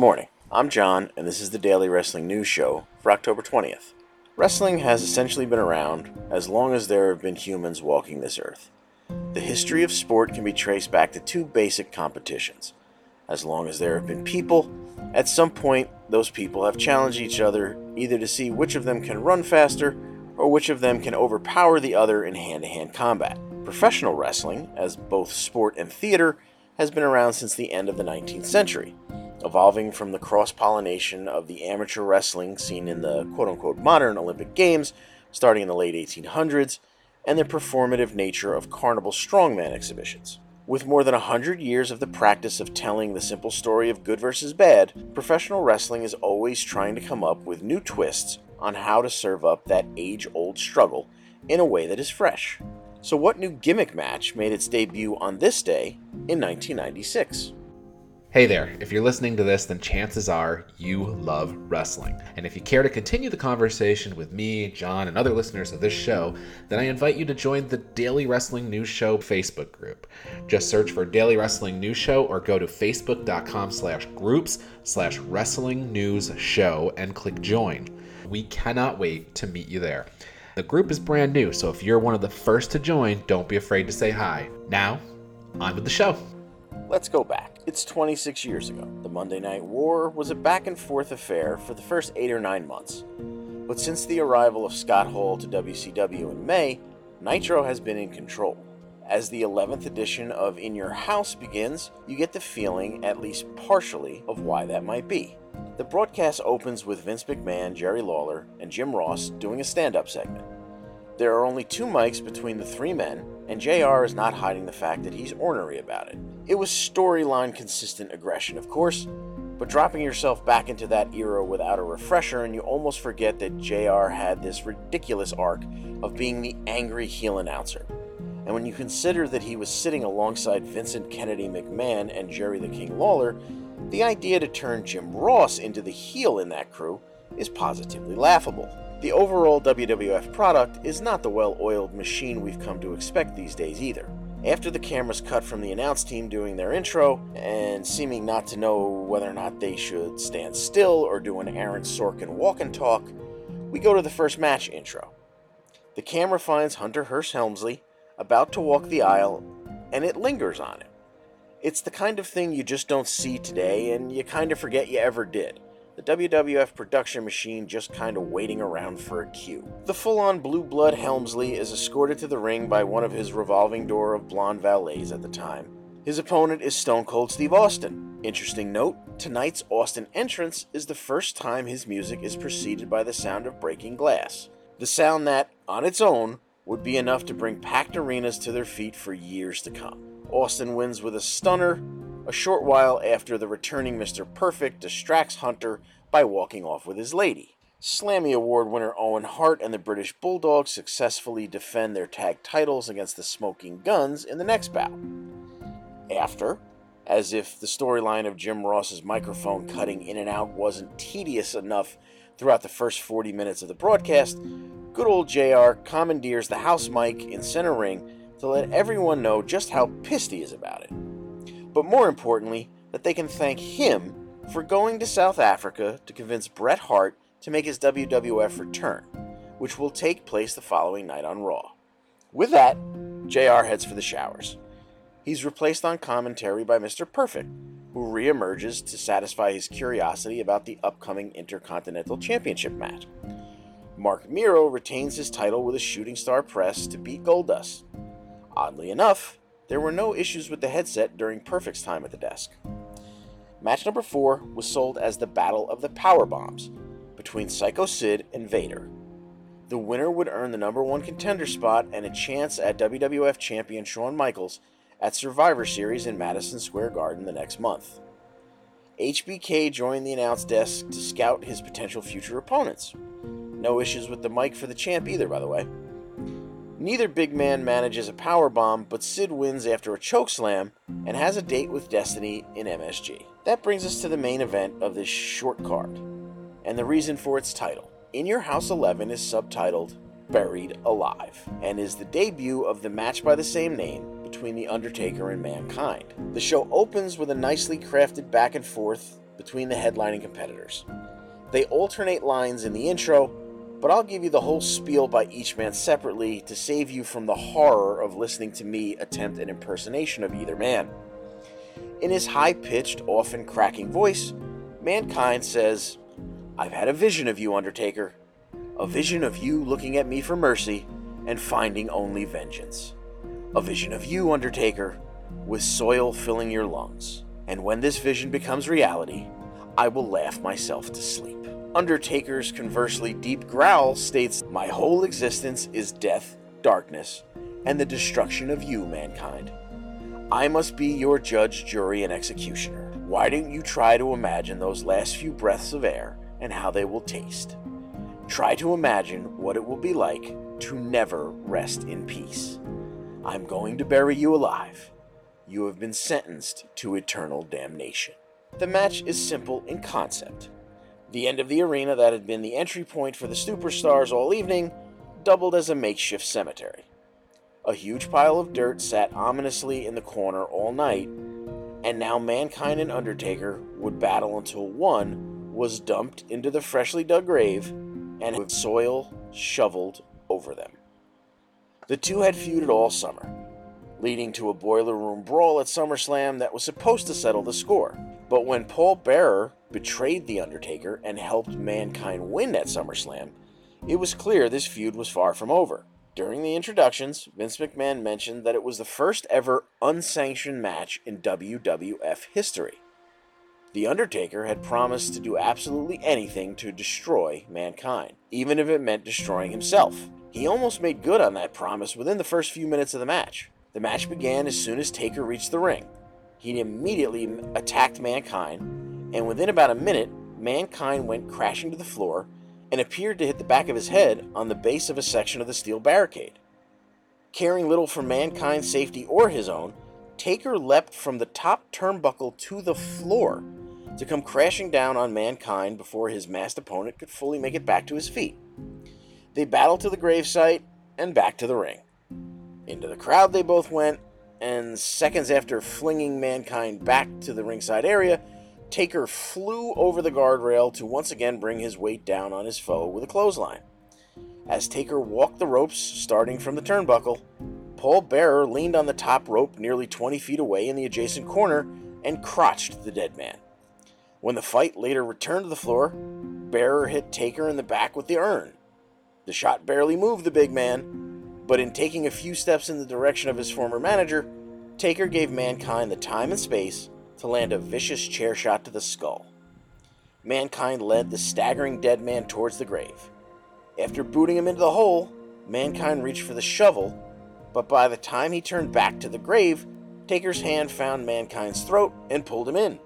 Good morning. I'm John, and this is the Daily Wrestling News Show for October 20th. Wrestling has essentially been around as long as there have been humans walking this earth. The history of sport can be traced back to two basic competitions. As long as there have been people, at some point those people have challenged each other either to see which of them can run faster or which of them can overpower the other in hand to hand combat. Professional wrestling, as both sport and theater, has been around since the end of the 19th century evolving from the cross pollination of the amateur wrestling seen in the quote unquote modern Olympic Games starting in the late 1800s, and the performative nature of carnival strongman exhibitions. With more than 100 years of the practice of telling the simple story of good versus bad, professional wrestling is always trying to come up with new twists on how to serve up that age old struggle in a way that is fresh. So, what new gimmick match made its debut on this day in 1996? Hey there, if you're listening to this, then chances are you love wrestling. And if you care to continue the conversation with me, John, and other listeners of this show, then I invite you to join the Daily Wrestling News Show Facebook group. Just search for Daily Wrestling News Show or go to facebook.com slash groups slash wrestling news show and click join. We cannot wait to meet you there. The group is brand new, so if you're one of the first to join, don't be afraid to say hi. Now, on with the show. Let's go back. It's 26 years ago. The Monday Night War was a back and forth affair for the first eight or nine months. But since the arrival of Scott Hall to WCW in May, Nitro has been in control. As the 11th edition of In Your House begins, you get the feeling, at least partially, of why that might be. The broadcast opens with Vince McMahon, Jerry Lawler, and Jim Ross doing a stand up segment. There are only two mics between the three men, and JR is not hiding the fact that he's ornery about it. It was storyline consistent aggression, of course, but dropping yourself back into that era without a refresher, and you almost forget that JR had this ridiculous arc of being the angry heel announcer. And when you consider that he was sitting alongside Vincent Kennedy McMahon and Jerry the King Lawler, the idea to turn Jim Ross into the heel in that crew is positively laughable. The overall WWF product is not the well oiled machine we've come to expect these days either. After the cameras cut from the announce team doing their intro, and seeming not to know whether or not they should stand still or do an Aaron Sorkin walk and talk, we go to the first match intro. The camera finds Hunter Hearst Helmsley about to walk the aisle, and it lingers on him. It's the kind of thing you just don't see today, and you kind of forget you ever did the WWF production machine just kind of waiting around for a cue. The full on blue blood Helmsley is escorted to the ring by one of his revolving door of blonde valets at the time. His opponent is Stone Cold Steve Austin. Interesting note tonight's Austin entrance is the first time his music is preceded by the sound of breaking glass. The sound that, on its own, would be enough to bring packed arenas to their feet for years to come. Austin wins with a stunner, a short while after the returning Mr. Perfect distracts Hunter by walking off with his lady. Slammy Award winner Owen Hart and the British Bulldog successfully defend their tag titles against the Smoking Gunns in the next bout. After, as if the storyline of Jim Ross's microphone cutting in and out wasn't tedious enough throughout the first 40 minutes of the broadcast, good old JR commandeers the house mic in center ring to let everyone know just how pissed he is about it but more importantly, that they can thank him for going to South Africa to convince Bret Hart to make his WWF return, which will take place the following night on Raw. With that, JR heads for the showers. He's replaced on commentary by Mr. Perfect, who reemerges to satisfy his curiosity about the upcoming Intercontinental Championship match. Marc Mero retains his title with a shooting star press to beat Goldust. Oddly enough, there were no issues with the headset during Perfect's time at the desk. Match number four was sold as the Battle of the Power Bombs between Psycho Sid and Vader. The winner would earn the number one contender spot and a chance at WWF champion Shawn Michaels at Survivor Series in Madison Square Garden the next month. HBK joined the announce desk to scout his potential future opponents. No issues with the mic for the champ either, by the way. Neither big man manages a power bomb, but Sid wins after a chokeslam and has a date with Destiny in MSG. That brings us to the main event of this short card, and the reason for its title. In Your House 11 is subtitled Buried Alive, and is the debut of the match by the same name between The Undertaker and Mankind. The show opens with a nicely crafted back and forth between the headlining competitors. They alternate lines in the intro, but I'll give you the whole spiel by each man separately to save you from the horror of listening to me attempt an impersonation of either man. In his high pitched, often cracking voice, Mankind says, I've had a vision of you, Undertaker. A vision of you looking at me for mercy and finding only vengeance. A vision of you, Undertaker, with soil filling your lungs. And when this vision becomes reality, I will laugh myself to sleep. Undertaker's conversely deep growl states, My whole existence is death, darkness, and the destruction of you, mankind. I must be your judge, jury, and executioner. Why don't you try to imagine those last few breaths of air and how they will taste? Try to imagine what it will be like to never rest in peace. I'm going to bury you alive. You have been sentenced to eternal damnation. The match is simple in concept. The end of the arena that had been the entry point for the superstars all evening doubled as a makeshift cemetery. A huge pile of dirt sat ominously in the corner all night, and now Mankind and Undertaker would battle until one was dumped into the freshly dug grave and with soil shoveled over them. The two had feuded all summer, leading to a boiler room brawl at SummerSlam that was supposed to settle the score. But when Paul Bearer betrayed The Undertaker and helped Mankind win at SummerSlam, it was clear this feud was far from over. During the introductions, Vince McMahon mentioned that it was the first ever unsanctioned match in WWF history. The Undertaker had promised to do absolutely anything to destroy mankind, even if it meant destroying himself. He almost made good on that promise within the first few minutes of the match. The match began as soon as Taker reached the ring. He immediately attacked Mankind, and within about a minute, Mankind went crashing to the floor and appeared to hit the back of his head on the base of a section of the steel barricade. Caring little for Mankind's safety or his own, Taker leapt from the top turnbuckle to the floor to come crashing down on Mankind before his masked opponent could fully make it back to his feet. They battled to the gravesite and back to the ring. Into the crowd they both went, and seconds after flinging Mankind back to the ringside area, Taker flew over the guardrail to once again bring his weight down on his foe with a clothesline. As Taker walked the ropes, starting from the turnbuckle, Paul Bearer leaned on the top rope nearly 20 feet away in the adjacent corner and crotched the dead man. When the fight later returned to the floor, Bearer hit Taker in the back with the urn. The shot barely moved the big man, but in taking a few steps in the direction of his former manager, Taker gave Mankind the time and space to land a vicious chair shot to the skull. Mankind led the staggering dead man towards the grave. After booting him into the hole, Mankind reached for the shovel, but by the time he turned back to the grave, Taker's hand found Mankind's throat and pulled him in.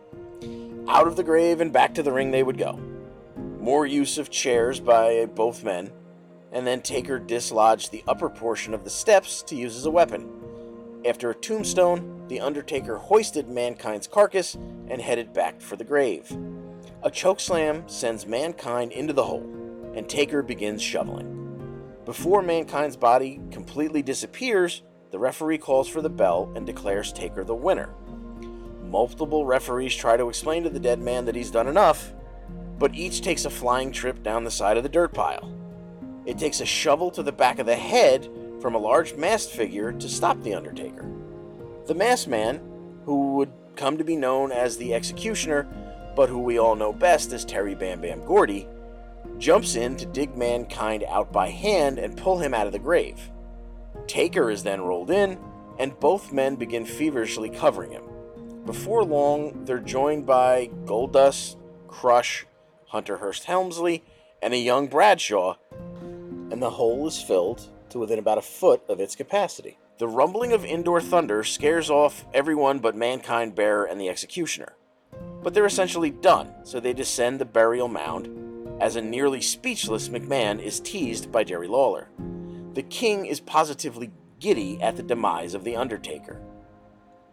Out of the grave and back to the ring they would go. More use of chairs by both men, and then Taker dislodged the upper portion of the steps to use as a weapon. After a tombstone, the Undertaker hoisted Mankind's carcass and headed back for the grave. A chokeslam sends Mankind into the hole, and Taker begins shoveling. Before Mankind's body completely disappears, the referee calls for the bell and declares Taker the winner. Multiple referees try to explain to the dead man that he's done enough, but each takes a flying trip down the side of the dirt pile. It takes a shovel to the back of the head from a large masked figure to stop the Undertaker. The masked man, who would come to be known as the Executioner, but who we all know best as Terry Bam Bam Gordy, jumps in to dig mankind out by hand and pull him out of the grave. Taker is then rolled in, and both men begin feverishly covering him. Before long, they're joined by Goldust, Crush, Hunter Hearst Helmsley, and a young Bradshaw, the hole is filled to within about a foot of its capacity. The rumbling of indoor thunder scares off everyone but Mankind, Bearer, and the Executioner. But they're essentially done, so they descend the burial mound as a nearly speechless McMahon is teased by Jerry Lawler. The king is positively giddy at the demise of The Undertaker.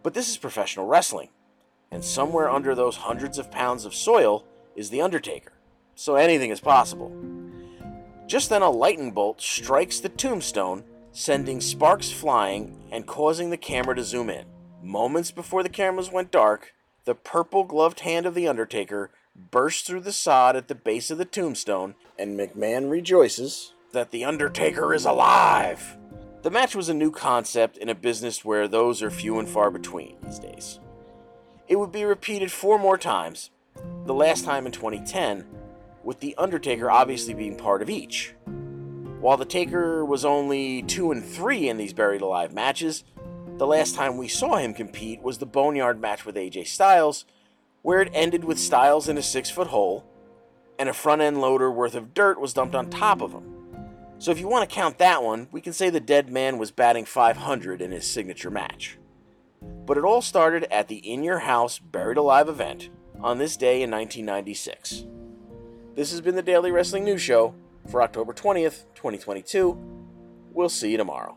But this is professional wrestling, and somewhere under those hundreds of pounds of soil is The Undertaker, so anything is possible. Just then, a lightning bolt strikes the tombstone, sending sparks flying and causing the camera to zoom in. Moments before the cameras went dark, the purple gloved hand of The Undertaker bursts through the sod at the base of the tombstone, and McMahon rejoices that The Undertaker is alive. The match was a new concept in a business where those are few and far between these days. It would be repeated four more times, the last time in 2010, with The Undertaker obviously being part of each. While The Taker was only 2 and 3 in these Buried Alive matches, the last time we saw him compete was the Boneyard match with AJ Styles, where it ended with Styles in a six foot hole, and a front end loader worth of dirt was dumped on top of him. So if you want to count that one, we can say the dead man was batting 500 in his signature match. But it all started at the In Your House Buried Alive event on this day in 1996. This has been the Daily Wrestling News Show for October 20th, 2022. We'll see you tomorrow.